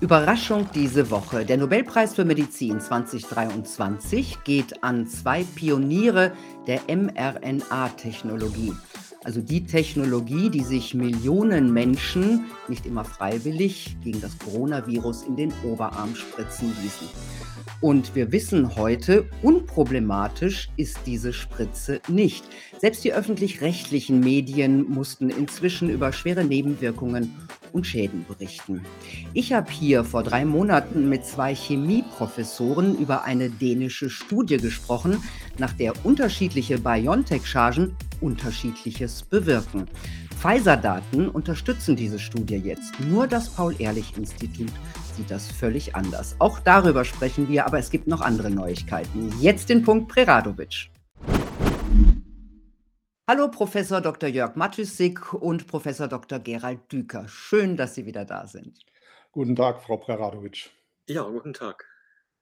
Überraschung diese Woche. Der Nobelpreis für Medizin 2023 geht an zwei Pioniere der mRNA-Technologie. Also die Technologie, die sich Millionen Menschen, nicht immer freiwillig, gegen das Coronavirus in den Oberarm spritzen ließen. Und wir wissen heute, unproblematisch ist diese Spritze nicht. Selbst die öffentlich-rechtlichen Medien mussten inzwischen über schwere Nebenwirkungen und Schäden berichten. Ich habe hier vor drei Monaten mit zwei Chemieprofessoren über eine dänische Studie gesprochen, nach der unterschiedliche BioNTech-Chargen unterschiedliches bewirken. Pfizer-Daten unterstützen diese Studie jetzt. Nur das Paul-Ehrlich-Institut sieht das völlig anders. Auch darüber sprechen wir, aber es gibt noch andere Neuigkeiten. Jetzt den Punkt Preradovic. Hallo Professor Dr. Jörg Matysik und Professor Dr. Gerald Düker. Schön, dass Sie wieder da sind. Guten Tag, Frau Preradovic. Ja, guten Tag.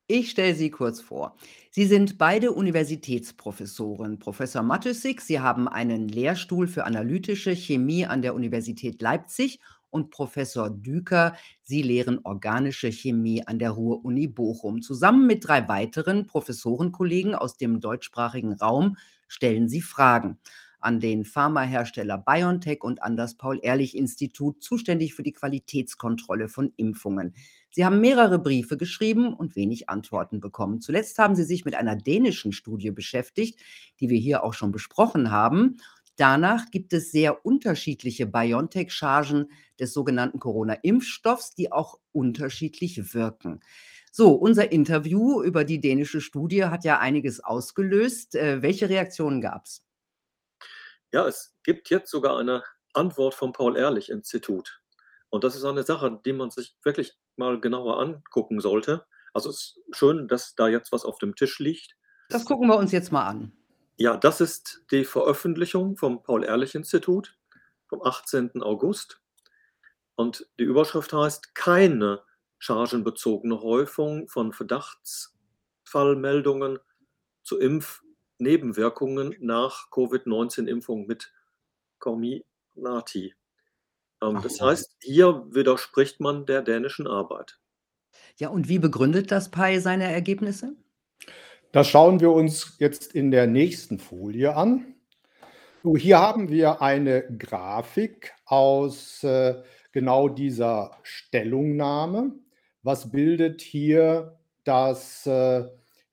Ich stelle Sie kurz vor. Sie sind beide Universitätsprofessoren. Professor Matysik, Sie haben einen Lehrstuhl für analytische Chemie an der Universität Leipzig und Professor Düker, Sie lehren organische Chemie an der Ruhr-Uni Bochum. Zusammen mit drei weiteren Professorenkollegen aus dem deutschsprachigen Raum stellen Sie Fragen an den Pharmahersteller BioNTech und an das Paul-Ehrlich-Institut, zuständig für die Qualitätskontrolle von Impfungen. Sie haben mehrere Briefe geschrieben und wenig Antworten bekommen. Zuletzt haben Sie sich mit einer dänischen Studie beschäftigt, die wir hier auch schon besprochen haben. Danach gibt es sehr unterschiedliche BioNTech-Chargen des sogenannten Corona-Impfstoffs, die auch unterschiedlich wirken. So, unser Interview über die dänische Studie hat ja einiges ausgelöst. Äh, welche Reaktionen gab es? Ja, es gibt jetzt sogar eine Antwort vom Paul-Ehrlich-Institut. Und das ist eine Sache, die man sich wirklich mal genauer angucken sollte. Also es ist schön, dass da jetzt was auf dem Tisch liegt. Das gucken wir uns jetzt mal an. Ja, das ist die Veröffentlichung vom Paul-Ehrlich-Institut vom 18. August. Und die Überschrift heißt keine chargenbezogene Häufung von Verdachtsfallmeldungen zu Impf- Nebenwirkungen nach Covid-19-Impfung mit Comirnaty. Ähm, das heißt, hier widerspricht man der dänischen Arbeit. Ja, und wie begründet das PAI seine Ergebnisse? Das schauen wir uns jetzt in der nächsten Folie an. So, hier haben wir eine Grafik aus äh, genau dieser Stellungnahme. Was bildet hier das äh,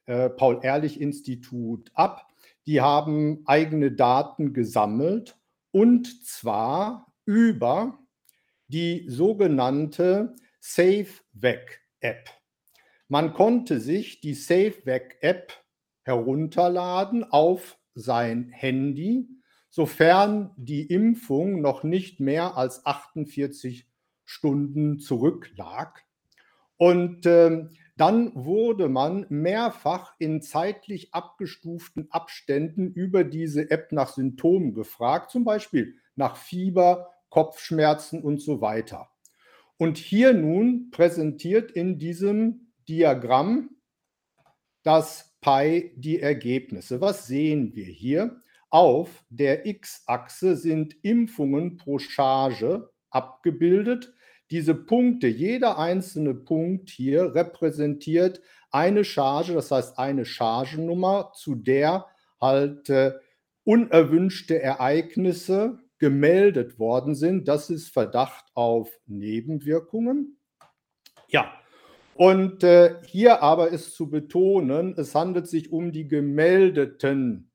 äh, Paul-Ehrlich-Institut ab. Die haben eigene Daten gesammelt und zwar über die sogenannte SafeVac-App. Man konnte sich die SafeVac-App herunterladen auf sein Handy, sofern die Impfung noch nicht mehr als 48 Stunden zurücklag. Und ähm, dann wurde man mehrfach in zeitlich abgestuften Abständen über diese App nach Symptomen gefragt, zum Beispiel nach Fieber, Kopfschmerzen und so weiter. Und hier nun präsentiert in diesem Diagramm das Pi die Ergebnisse. Was sehen wir hier? Auf der X-Achse sind Impfungen pro Charge abgebildet. Diese Punkte, jeder einzelne Punkt hier repräsentiert eine Charge, das heißt eine Chargennummer, zu der halt äh, unerwünschte Ereignisse gemeldet worden sind. Das ist Verdacht auf Nebenwirkungen. Ja, und äh, hier aber ist zu betonen, es handelt sich um die gemeldeten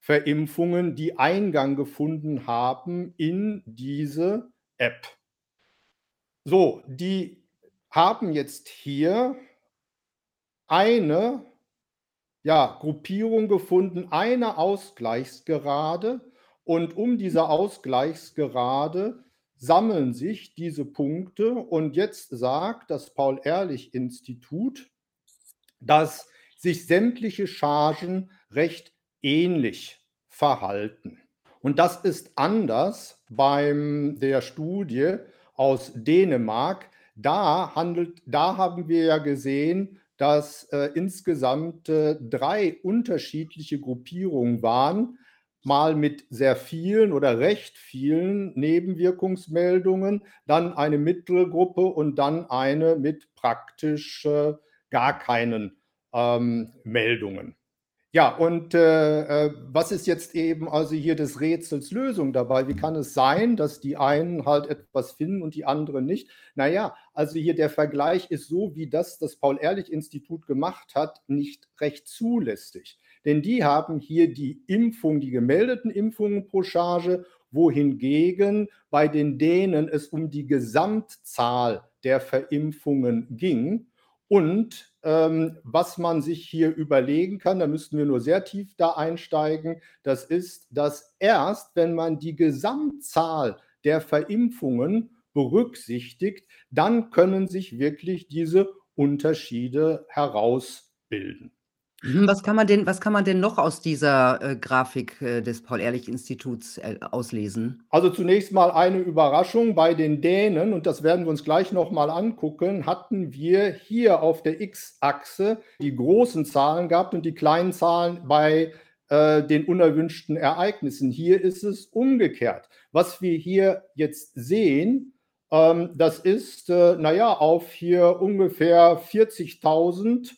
Verimpfungen, die Eingang gefunden haben in diese App. So, die haben jetzt hier eine ja, Gruppierung gefunden, eine Ausgleichsgerade. Und um diese Ausgleichsgerade sammeln sich diese Punkte. Und jetzt sagt das Paul-Ehrlich-Institut, dass sich sämtliche Chargen recht ähnlich verhalten. Und das ist anders beim der Studie aus Dänemark. Da handelt, da haben wir ja gesehen, dass äh, insgesamt äh, drei unterschiedliche Gruppierungen waren. Mal mit sehr vielen oder recht vielen Nebenwirkungsmeldungen, dann eine mittlere Gruppe und dann eine mit praktisch, äh, gar keinen, ähm, Meldungen. Ja, und, äh, äh, was ist jetzt eben also hier des Rätsels Lösung dabei? Wie kann es sein, dass die einen halt etwas finden und die anderen nicht? Na ja, also hier der Vergleich ist so, wie das das Paul-Ehrlich-Institut gemacht hat, nicht recht zulässig. Denn die haben hier die Impfung, die gemeldeten Impfungen pro Charge, wohingegen bei den Dänen es um die Gesamtzahl der Verimpfungen ging. Und ähm, was man sich hier überlegen kann, da müssten wir nur sehr tief da einsteigen, das ist, dass erst, wenn man die Gesamtzahl der Verimpfungen berücksichtigt, dann können sich wirklich diese Unterschiede herausbilden. Mhm, was kann man denn was kann man denn noch aus dieser, äh, Grafik, äh, des Paul-Ehrlich-Instituts, äh, auslesen? Also, zunächst mal eine Überraschung bei den Dänen und das werden wir uns gleich noch mal angucken, hatten wir hier auf der X-Achse die großen Zahlen gehabt und die kleinen Zahlen bei, äh, den unerwünschten Ereignissen. Hier ist es umgekehrt. Was wir hier jetzt sehen, ähm, das ist, äh, na ja, auf hier ungefähr 40.000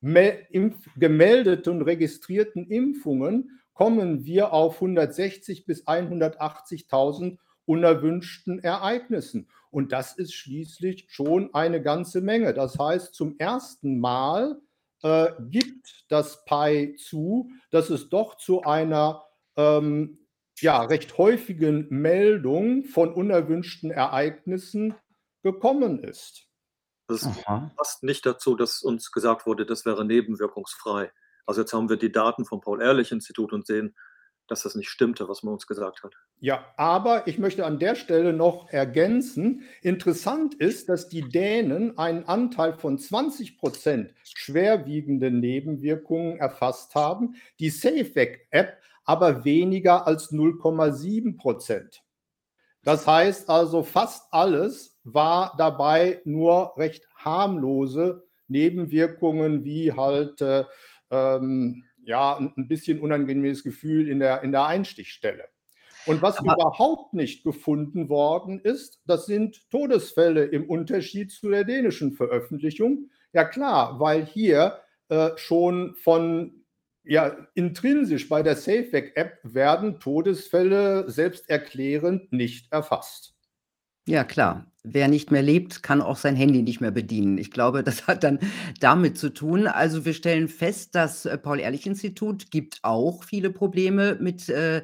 gemeldeten und registrierten Impfungen kommen wir auf 160 bis 180.000 unerwünschten Ereignissen. Und das ist schließlich schon eine ganze Menge. Das heißt, zum ersten Mal äh, gibt das PI zu, dass es doch zu einer ähm, ja, recht häufigen Meldung von unerwünschten Ereignissen gekommen ist. Das Aha. passt nicht dazu, dass uns gesagt wurde, das wäre nebenwirkungsfrei. Also jetzt haben wir die Daten vom Paul-Ehrlich-Institut und sehen, dass das nicht stimmte, was man uns gesagt hat. Ja, aber ich möchte an der Stelle noch ergänzen, interessant ist, dass die Dänen einen Anteil von 20 Prozent schwerwiegende Nebenwirkungen erfasst haben, die SafeVac-App aber weniger als 0,7 Prozent. Das heißt also, fast alles war dabei nur recht harmlose Nebenwirkungen wie halt äh, ähm, ja, ein bisschen unangenehmes Gefühl in der, in der Einstichstelle. Und was Aber überhaupt nicht gefunden worden ist, das sind Todesfälle im Unterschied zu der dänischen Veröffentlichung. Ja klar, weil hier äh, schon von ja, intrinsisch bei der SafeVac-App werden Todesfälle selbsterklärend nicht erfasst. Ja, klar. Wer nicht mehr lebt, kann auch sein Handy nicht mehr bedienen. Ich glaube, das hat dann damit zu tun. Also, wir stellen fest, das, äh, Paul-Ehrlich-Institut gibt auch viele Probleme mit, äh,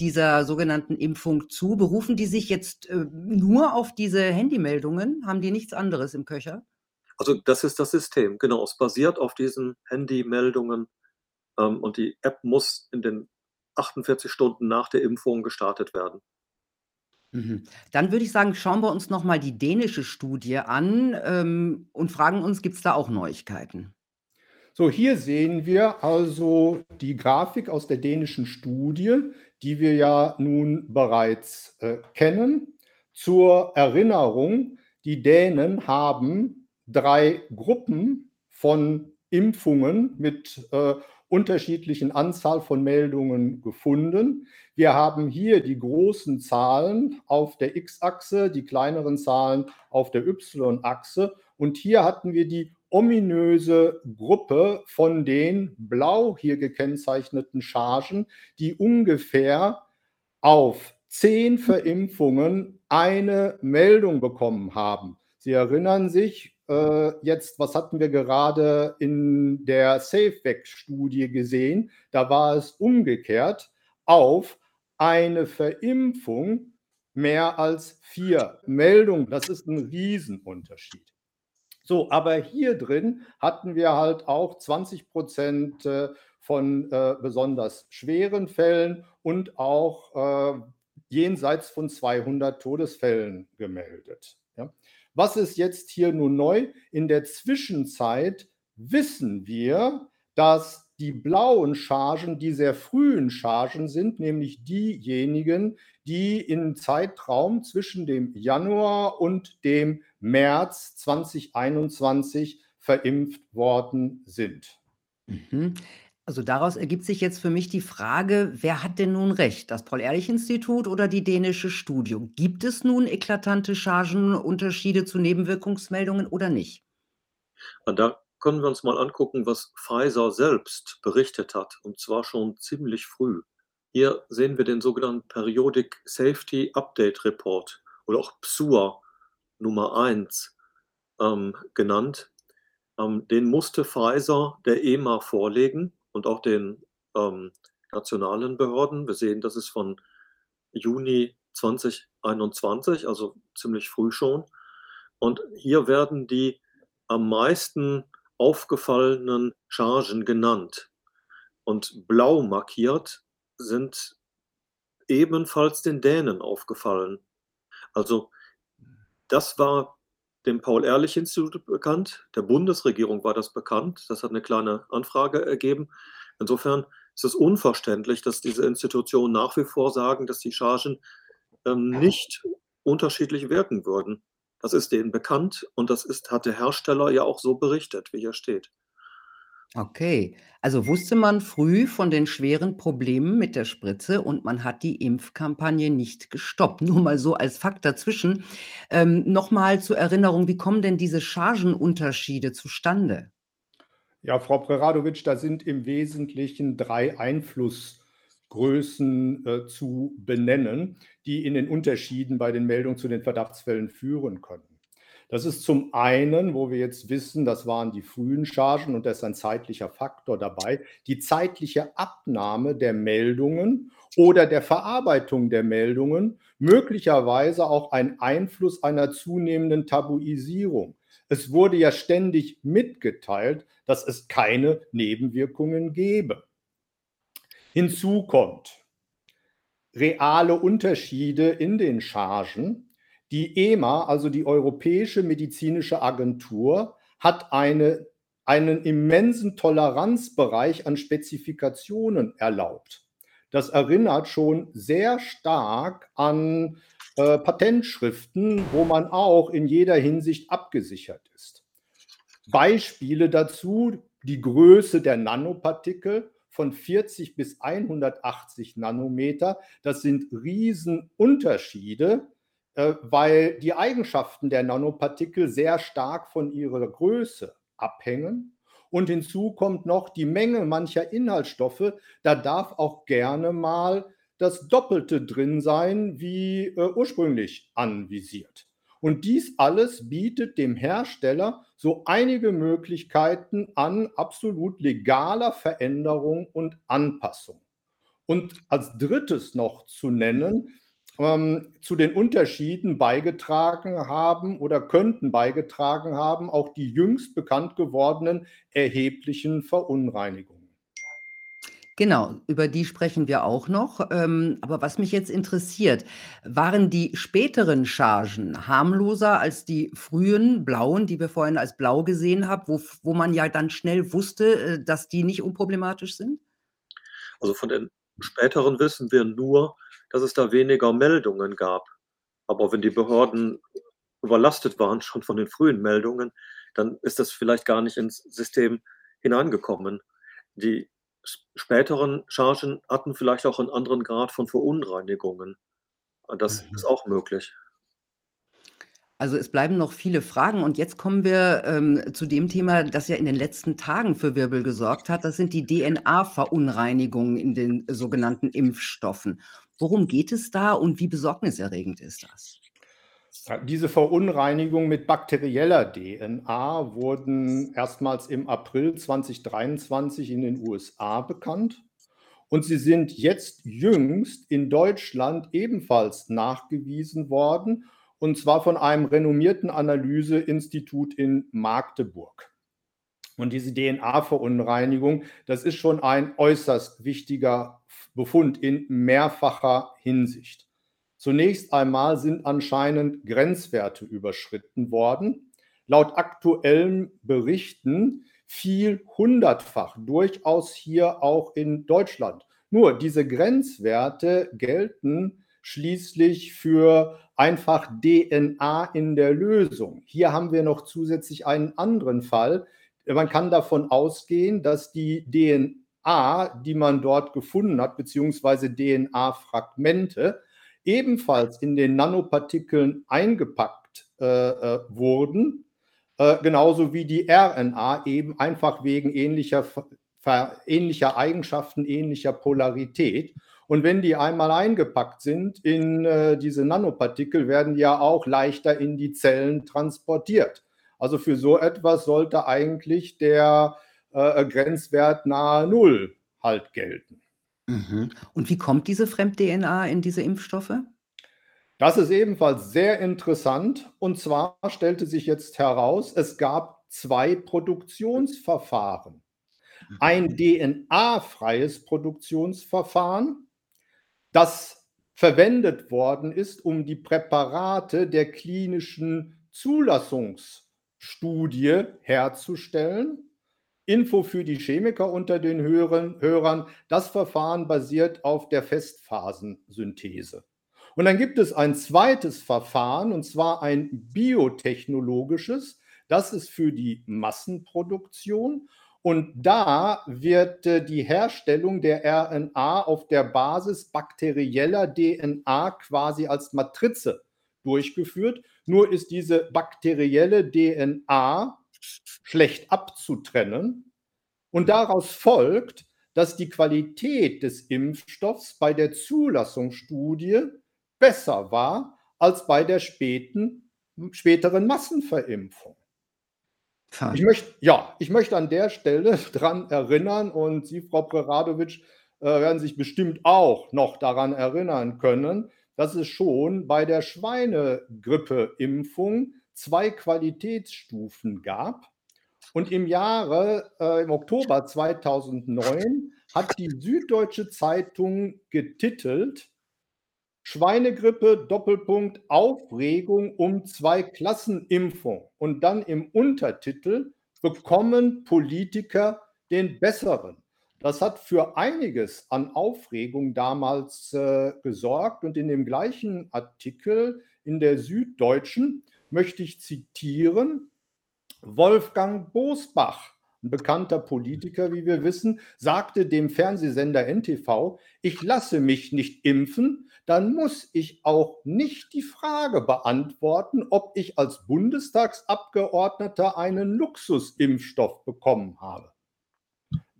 dieser sogenannten Impfung zu. Berufen die sich jetzt, äh, nur auf diese Handymeldungen? Haben die nichts anderes im Köcher? Also, das ist das System, genau. Es basiert auf diesen Handymeldungen, ähm, und die App muss in den 48 Stunden nach der Impfung gestartet werden. Mhm. Dann würde ich sagen, schauen wir uns noch mal die dänische Studie an, ähm, und fragen uns, gibt es da auch Neuigkeiten? So, hier sehen wir also die Grafik aus der dänischen Studie, die wir ja nun bereits äh, kennen. Zur Erinnerung, die Dänen haben drei Gruppen von Impfungen mit äh, unterschiedlichen Anzahl von Meldungen gefunden. Wir haben hier die großen Zahlen auf der X-Achse, die kleineren Zahlen auf der Y-Achse. Und hier hatten wir die ominöse Gruppe von den blau hier gekennzeichneten Chargen, die ungefähr auf zehn Verimpfungen eine Meldung bekommen haben. Sie erinnern sich, äh, jetzt, was hatten wir gerade in der SafeVac-Studie gesehen? Da war es umgekehrt auf eine Verimpfung mehr als vier Meldungen. Das ist ein Riesenunterschied. So, aber hier drin hatten wir halt auch 20 Prozent äh, von äh, besonders schweren Fällen und auch äh, jenseits von 200 Todesfällen gemeldet. Was ist jetzt hier nun neu? In der Zwischenzeit wissen wir, dass die blauen Chargen die sehr frühen Chargen sind, nämlich diejenigen, die im Zeitraum zwischen dem Januar und dem März 2021 verimpft worden sind. Mhm. Also daraus ergibt sich jetzt für mich die Frage, wer hat denn nun recht, das Paul-Ehrlich-Institut oder die dänische Studie? Gibt es nun eklatante Chargenunterschiede zu Nebenwirkungsmeldungen oder nicht? Und da können wir uns mal angucken, was Pfizer selbst berichtet hat, und zwar schon ziemlich früh. Hier sehen wir den sogenannten Periodic Safety Update Report oder auch PSUA Nummer 1 ähm, genannt. Ähm, den musste Pfizer der EMA vorlegen und auch den ähm, nationalen Behörden. Wir sehen, das ist von Juni 2021, also ziemlich früh schon. Und hier werden die am meisten aufgefallenen Chargen genannt. Und blau markiert sind ebenfalls den Dänen aufgefallen. Also das war dem Paul-Ehrlich-Institut bekannt, der Bundesregierung war das bekannt, das hat eine kleine Anfrage ergeben. Insofern ist es unverständlich, dass diese Institutionen nach wie vor sagen, dass die Chargen ähm, nicht unterschiedlich wirken würden. Das ist denen bekannt und das ist, hat der Hersteller ja auch so berichtet, wie hier steht. Okay, also wusste man früh von den schweren Problemen mit der Spritze und man hat die Impfkampagne nicht gestoppt. Nur mal so als Fakt dazwischen. Ähm, noch mal zur Erinnerung, wie kommen denn diese Chargenunterschiede zustande? Ja, Frau Preradovic, da sind im Wesentlichen drei Einflussgrößen äh, zu benennen, die in den Unterschieden bei den Meldungen zu den Verdachtsfällen führen können. Das ist zum einen, wo wir jetzt wissen, das waren die frühen Chargen und da ist ein zeitlicher Faktor dabei, die zeitliche Abnahme der Meldungen oder der Verarbeitung der Meldungen, möglicherweise auch ein Einfluss einer zunehmenden Tabuisierung. Es wurde ja ständig mitgeteilt, dass es keine Nebenwirkungen gebe. Hinzu kommt reale Unterschiede in den Chargen, die EMA, also die Europäische Medizinische Agentur, hat eine, einen immensen Toleranzbereich an Spezifikationen erlaubt. Das erinnert schon sehr stark an äh, Patentschriften, wo man auch in jeder Hinsicht abgesichert ist. Beispiele dazu, die Größe der Nanopartikel von 40 bis 180 Nanometer, das sind Riesenunterschiede weil die Eigenschaften der Nanopartikel sehr stark von ihrer Größe abhängen. Und hinzu kommt noch die Menge mancher Inhaltsstoffe. Da darf auch gerne mal das Doppelte drin sein, wie äh, ursprünglich anvisiert. Und dies alles bietet dem Hersteller so einige Möglichkeiten an absolut legaler Veränderung und Anpassung. Und als drittes noch zu nennen, ähm, zu den Unterschieden beigetragen haben oder könnten beigetragen haben, auch die jüngst bekannt gewordenen erheblichen Verunreinigungen. Genau, über die sprechen wir auch noch. Ähm, aber was mich jetzt interessiert, waren die späteren Chargen harmloser als die frühen blauen, die wir vorhin als blau gesehen haben, wo, wo man ja dann schnell wusste, äh, dass die nicht unproblematisch sind? Also von den späteren wissen wir nur, dass es da weniger Meldungen gab. Aber wenn die Behörden überlastet waren schon von den frühen Meldungen, dann ist das vielleicht gar nicht ins System hineingekommen. Die späteren Chargen hatten vielleicht auch einen anderen Grad von Verunreinigungen. Das mhm. ist auch möglich. Also, es bleiben noch viele Fragen und jetzt kommen wir, ähm, zu dem Thema, das ja in den letzten Tagen für Wirbel gesorgt hat. Das sind die DNA-Verunreinigungen in den sogenannten Impfstoffen. Worum geht es da und wie besorgniserregend ist das? Diese Verunreinigung mit bakterieller DNA wurden erstmals im April 2023 in den USA bekannt und sie sind jetzt jüngst in Deutschland ebenfalls nachgewiesen worden und zwar von einem renommierten Analyseinstitut in Magdeburg. Und diese DNA-Verunreinigung, das ist schon ein äußerst wichtiger Befund in mehrfacher Hinsicht. Zunächst einmal sind anscheinend Grenzwerte überschritten worden. Laut aktuellen Berichten viel hundertfach, durchaus hier auch in Deutschland. Nur diese Grenzwerte gelten schließlich für einfach DNA in der Lösung. Hier haben wir noch zusätzlich einen anderen Fall. Man kann davon ausgehen, dass die DNA DNA, die man dort gefunden hat, beziehungsweise DNA-Fragmente, ebenfalls in den Nanopartikeln eingepackt äh, äh, wurden, äh, genauso wie die RNA eben einfach wegen ähnlicher, ähnlicher Eigenschaften, ähnlicher Polarität. Und wenn die einmal eingepackt sind in äh, diese Nanopartikel, werden die ja auch leichter in die Zellen transportiert. Also für so etwas sollte eigentlich der äh, Grenzwert nahe Null halt gelten. Mhm. Und wie kommt diese Fremd-DNA in diese Impfstoffe? Das ist ebenfalls sehr interessant. Und zwar stellte sich jetzt heraus, es gab zwei Produktionsverfahren. Mhm. Ein DNA-freies Produktionsverfahren, das verwendet worden ist, um die Präparate der klinischen Zulassungsstudie herzustellen. Info für die Chemiker unter den Hörern. Das Verfahren basiert auf der Festphasensynthese. Und dann gibt es ein zweites Verfahren, und zwar ein biotechnologisches. Das ist für die Massenproduktion. Und da wird äh, die Herstellung der RNA auf der Basis bakterieller DNA quasi als Matrize durchgeführt. Nur ist diese bakterielle DNA schlecht abzutrennen. Und daraus folgt, dass die Qualität des Impfstoffs bei der Zulassungsstudie besser war als bei der späten, späteren Massenverimpfung. Ich möchte, ja, ich möchte an der Stelle daran erinnern und Sie, Frau Preradovic, äh, werden sich bestimmt auch noch daran erinnern können, dass es schon bei der Schweinegrippeimpfung zwei Qualitätsstufen gab. Und im Jahre, äh, im Oktober 2009 hat die Süddeutsche Zeitung getitelt, Schweinegrippe, Doppelpunkt, Aufregung um zwei Klassenimpfung. Und dann im Untertitel bekommen Politiker den besseren. Das hat für einiges an Aufregung damals äh, gesorgt. Und in dem gleichen Artikel in der Süddeutschen möchte ich zitieren Wolfgang Bosbach, ein bekannter Politiker, wie wir wissen, sagte dem Fernsehsender NTV, ich lasse mich nicht impfen, dann muss ich auch nicht die Frage beantworten, ob ich als Bundestagsabgeordneter einen Luxusimpfstoff bekommen habe.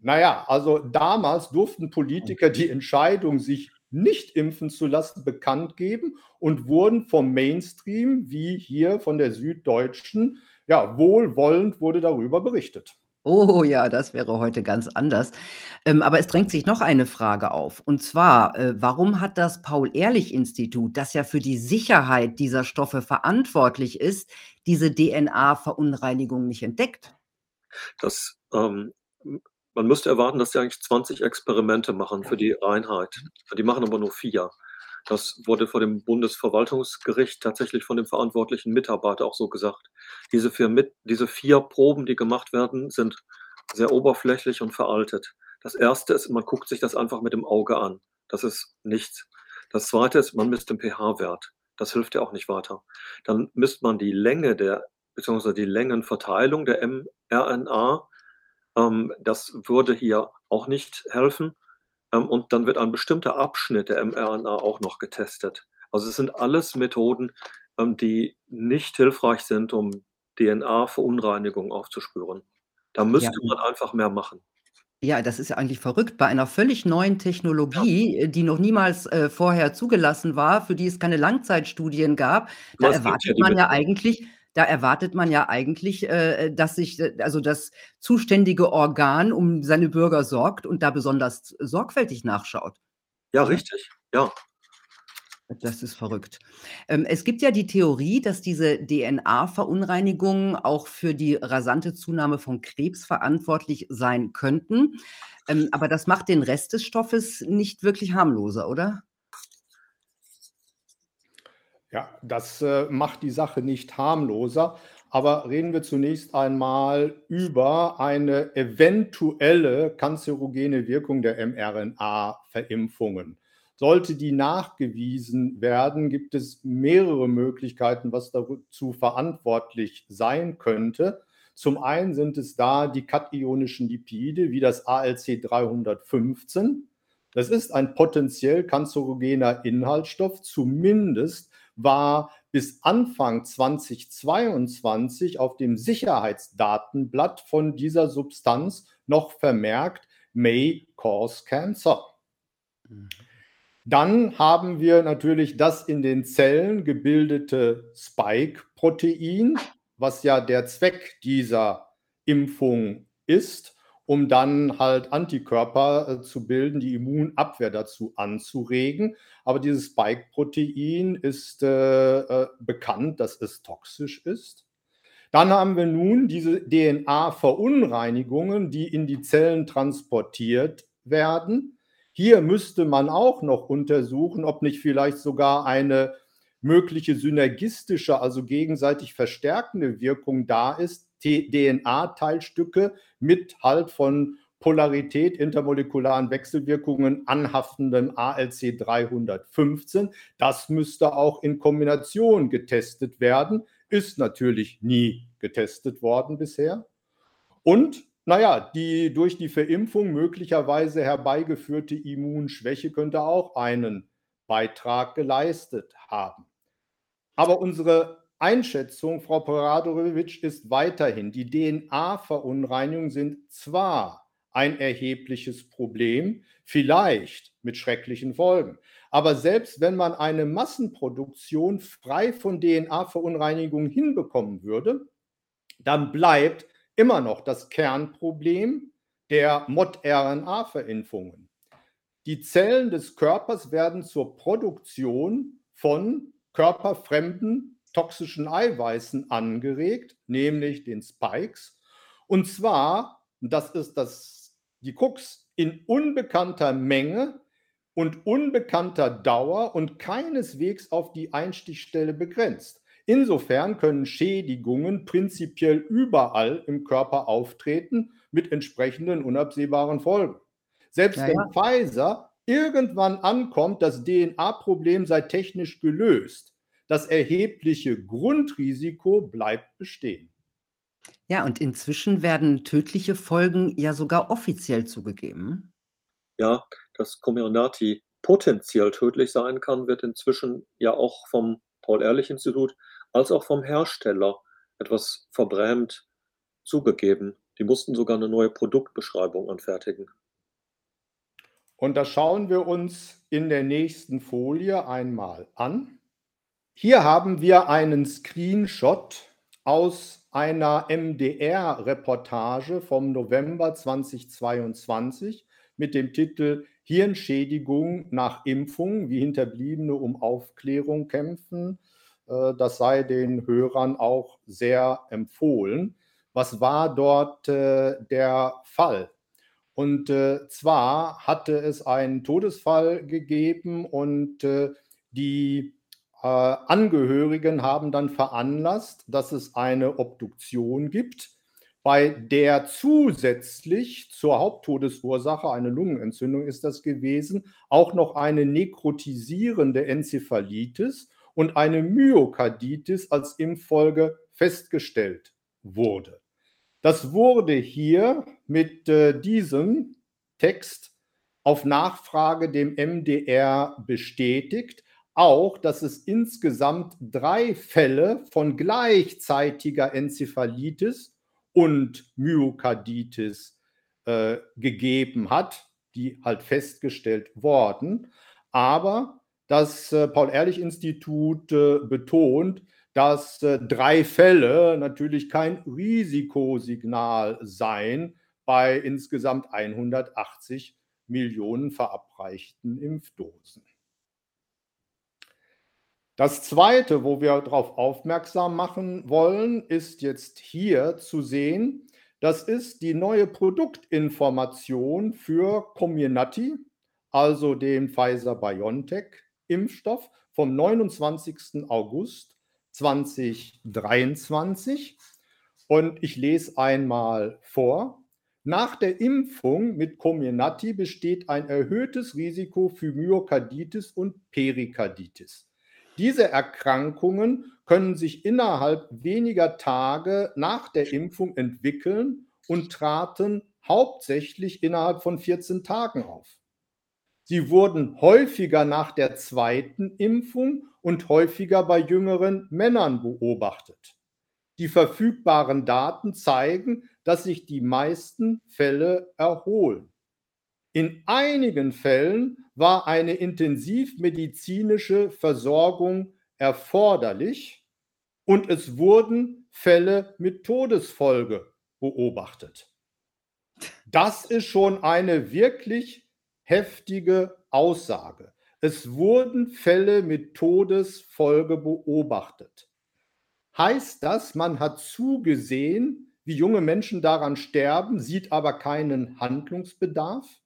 Naja, also damals durften Politiker die Entscheidung, sich nicht impfen zu lassen, bekannt geben und wurden vom Mainstream, wie hier von der Süddeutschen, ja, wohlwollend wurde darüber berichtet. Oh ja, das wäre heute ganz anders. Ähm, aber es drängt sich noch eine Frage auf. Und zwar, äh, warum hat das Paul-Ehrlich-Institut, das ja für die Sicherheit dieser Stoffe verantwortlich ist, diese DNA-Verunreinigung nicht entdeckt? Das, ähm, man müsste erwarten, dass sie eigentlich 20 Experimente machen für die Reinheit. Die machen aber nur vier. Das wurde vor dem Bundesverwaltungsgericht tatsächlich von dem verantwortlichen Mitarbeiter auch so gesagt. Diese vier, mit, diese vier Proben, die gemacht werden, sind sehr oberflächlich und veraltet. Das erste ist, man guckt sich das einfach mit dem Auge an. Das ist nichts. Das zweite ist, man misst den pH-Wert. Das hilft ja auch nicht weiter. Dann misst man die Länge der, beziehungsweise die Längenverteilung der mRNA. Ähm, das würde hier auch nicht helfen. Ähm, und dann wird ein bestimmter Abschnitt der mRNA auch noch getestet. Also es sind alles Methoden, ähm, die nicht hilfreich sind, um DNA-Verunreinigung aufzuspüren. Da müsste ja. man einfach mehr machen. Ja, das ist ja eigentlich verrückt. Bei einer völlig neuen Technologie, ja. Äh, die noch niemals äh, vorher zugelassen war, für die es keine Langzeitstudien gab, da erwartet ja man ja eigentlich, da erwartet man ja eigentlich, äh, dass sich äh, also das zuständige Organ um seine Bürger sorgt und da besonders sorgfältig nachschaut. Ja, richtig. Ja. Das ist verrückt. Ähm, es gibt ja die Theorie, dass diese DNA-Verunreinigungen auch für die rasante Zunahme von Krebs verantwortlich sein könnten. Ähm, aber das macht den Rest des Stoffes nicht wirklich harmloser, oder? Ja, das äh, macht die Sache nicht harmloser. Aber reden wir zunächst einmal über eine eventuelle kanzerogene Wirkung der mRNA-Verimpfungen. Sollte die nachgewiesen werden, gibt es mehrere Möglichkeiten, was dazu verantwortlich sein könnte. Zum einen sind es da die kationischen Lipide wie das ALC 315. Das ist ein potenziell kanzerogener Inhaltsstoff. Zumindest war bis Anfang 2022 auf dem Sicherheitsdatenblatt von dieser Substanz noch vermerkt may cause cancer. Mhm. Dann haben wir natürlich das in den Zellen gebildete Spike-Protein, was ja der Zweck dieser Impfung ist, um dann halt Antikörper äh, zu bilden, die Immunabwehr dazu anzuregen. Aber dieses Spike-Protein ist äh, äh, bekannt, dass es toxisch ist. Dann haben wir nun diese DNA-Verunreinigungen, die in die Zellen transportiert werden. Hier müsste man auch noch untersuchen, ob nicht vielleicht sogar eine mögliche synergistische, also gegenseitig verstärkende Wirkung da ist, DNA-Teilstücke mit halt von Polarität, intermolekularen Wechselwirkungen anhaftendem ALC 315. Das müsste auch in Kombination getestet werden, ist natürlich nie getestet worden bisher. Und naja, die durch die Verimpfung möglicherweise herbeigeführte Immunschwäche könnte auch einen Beitrag geleistet haben. Aber unsere Einschätzung, Frau Poradorovic, ist weiterhin, die DNA-Verunreinigungen sind zwar ein erhebliches Problem, vielleicht mit schrecklichen Folgen. Aber selbst wenn man eine Massenproduktion frei von DNA-Verunreinigungen hinbekommen würde, dann bleibt immer noch das Kernproblem der Mod-RNA-Verimpfungen. Die Zellen des Körpers werden zur Produktion von körperfremden toxischen Eiweißen angeregt, nämlich den Spikes. Und zwar, das ist das, die Krux, in unbekannter Menge und unbekannter Dauer und keineswegs auf die Einstichstelle begrenzt. Insofern können Schädigungen prinzipiell überall im Körper auftreten mit entsprechenden unabsehbaren Folgen. Selbst ja, wenn ja. Pfizer irgendwann ankommt, das DNA-Problem sei technisch gelöst, das erhebliche Grundrisiko bleibt bestehen. Ja, und inzwischen werden tödliche Folgen ja sogar offiziell zugegeben. Ja, dass Comirnaty potenziell tödlich sein kann, wird inzwischen ja auch vom Paul-Ehrlich-Institut als auch vom Hersteller etwas verbrämt zugegeben. Die mussten sogar eine neue Produktbeschreibung anfertigen. Und das schauen wir uns in der nächsten Folie einmal an. Hier haben wir einen Screenshot aus einer MDR-Reportage vom November 2022 mit dem Titel Hirnschädigung nach Impfung, wie Hinterbliebene um Aufklärung kämpfen. Äh, das sei den Hörern auch sehr empfohlen. Was war dort äh, der Fall? Und äh, zwar hatte es einen Todesfall gegeben und die Angehörigen haben dann veranlasst, dass es eine Obduktion gibt, bei der zusätzlich zur Haupttodesursache, eine Lungenentzündung ist das gewesen, auch noch eine nekrotisierende Enzephalitis und eine Myokarditis als Impffolge festgestellt wurde. Das wurde hier mit äh, diesem Text auf Nachfrage dem MDR bestätigt, auch, dass es insgesamt drei Fälle von gleichzeitiger Enzephalitis und Myokarditis äh, gegeben hat, die halt festgestellt worden. Aber das äh, Paul-Ehrlich-Institut äh, betont, dass äh, drei Fälle natürlich kein Risikosignal seien bei insgesamt 180 Millionen verabreichten Impfdosen. Das Zweite, wo wir darauf aufmerksam machen wollen, ist jetzt hier zu sehen, das ist die neue Produktinformation für Comirnaty, also den Pfizer-BioNTech Impfstoff vom 29. August 2023. Und ich lese einmal vor. Nach der Impfung mit Comirnaty besteht ein erhöhtes Risiko für Myokarditis und Perikarditis. Diese Erkrankungen können sich innerhalb weniger Tage nach der Impfung entwickeln und traten hauptsächlich innerhalb von 14 Tagen auf. Sie wurden häufiger nach der zweiten Impfung und häufiger bei jüngeren Männern beobachtet. Die verfügbaren Daten zeigen, dass sich die meisten Fälle erholen. In einigen Fällen war eine intensivmedizinische Versorgung erforderlich und es wurden Fälle mit Todesfolge beobachtet. Das ist schon eine wirklich heftige Aussage. Es wurden Fälle mit Todesfolge beobachtet. Heißt das, man hat zugesehen, wie junge Menschen daran sterben, sieht aber keinen Handlungsbedarf?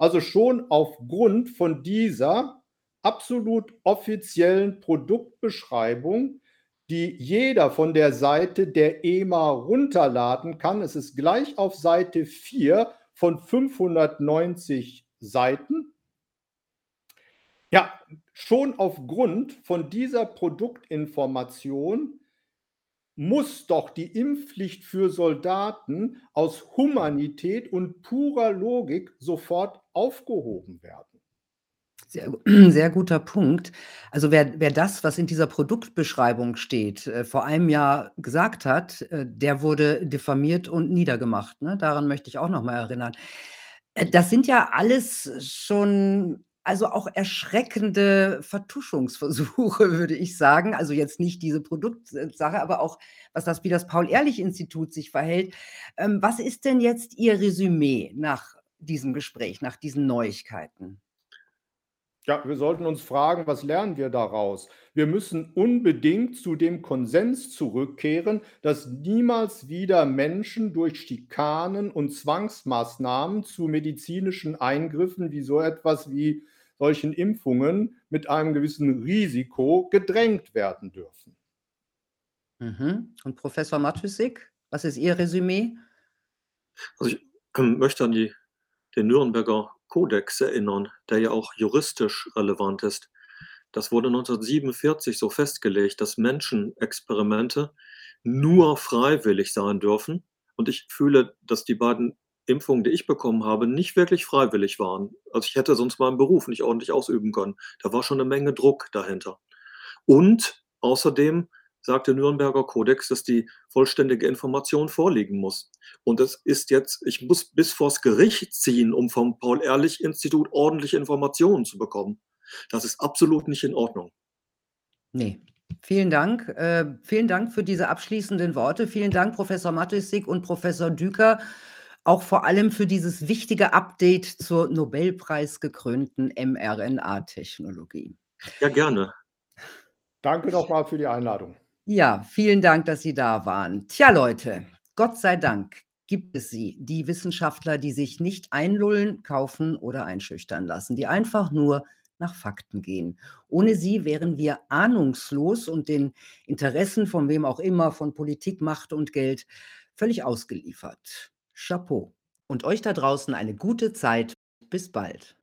Also schon aufgrund von dieser absolut offiziellen Produktbeschreibung, die jeder von der Seite der EMA runterladen kann. Es ist gleich auf Seite 4 von 590 Seiten. Ja, schon aufgrund von dieser Produktinformation muss doch die Impfpflicht für Soldaten aus Humanität und purer Logik sofort aufgehoben werden. Sehr, sehr guter Punkt. Also wer, wer das, was in dieser Produktbeschreibung steht, äh, vor einem Jahr gesagt hat, äh, der wurde diffamiert und niedergemacht. Ne? Daran möchte ich auch noch mal erinnern. Äh, das sind ja alles schon also auch erschreckende Vertuschungsversuche, würde ich sagen. Also jetzt nicht diese Produktsache, aber auch, was das wie das Paul-Ehrlich-Institut sich verhält. Ähm, was ist denn jetzt Ihr Resümee nach diesem Gespräch, nach diesen Neuigkeiten? Ja, wir sollten uns fragen, was lernen wir daraus? Wir müssen unbedingt zu dem Konsens zurückkehren, dass niemals wieder Menschen durch Schikanen und Zwangsmaßnahmen zu medizinischen Eingriffen wie so etwas wie solchen Impfungen mit einem gewissen Risiko gedrängt werden dürfen. Mhm. Und Professor Matysik, was ist Ihr Resümee? Also ich ähm, möchte an die, den Nürnberger Kodex erinnern, der ja auch juristisch relevant ist. Das wurde 1947 so festgelegt, dass Menschenexperimente nur freiwillig sein dürfen. Und ich fühle, dass die beiden Impfungen, die ich bekommen habe, nicht wirklich freiwillig waren. Also ich hätte sonst meinen Beruf nicht ordentlich ausüben können. Da war schon eine Menge Druck dahinter. Und außerdem sagt der Nürnberger Kodex, dass die vollständige Information vorliegen muss. Und das ist jetzt, ich muss bis vors Gericht ziehen, um vom Paul-Ehrlich-Institut ordentliche Informationen zu bekommen. Das ist absolut nicht in Ordnung. Nee. Vielen Dank. Äh, vielen Dank für diese abschließenden Worte. Vielen Dank, Professor Matissig und Professor Düker, auch vor allem für dieses wichtige Update zur Nobelpreisgekrönten mRNA-Technologie. Ja, gerne. Danke nochmal für die Einladung. Ja, vielen Dank, dass Sie da waren. Tja, Leute, Gott sei Dank gibt es sie, die Wissenschaftler, die sich nicht einlullen, kaufen oder einschüchtern lassen, die einfach nur nach Fakten gehen. Ohne sie wären wir ahnungslos und den Interessen von wem auch immer, von Politik, Macht und Geld, völlig ausgeliefert. Chapeau. Und euch da draußen eine gute Zeit. Bis bald.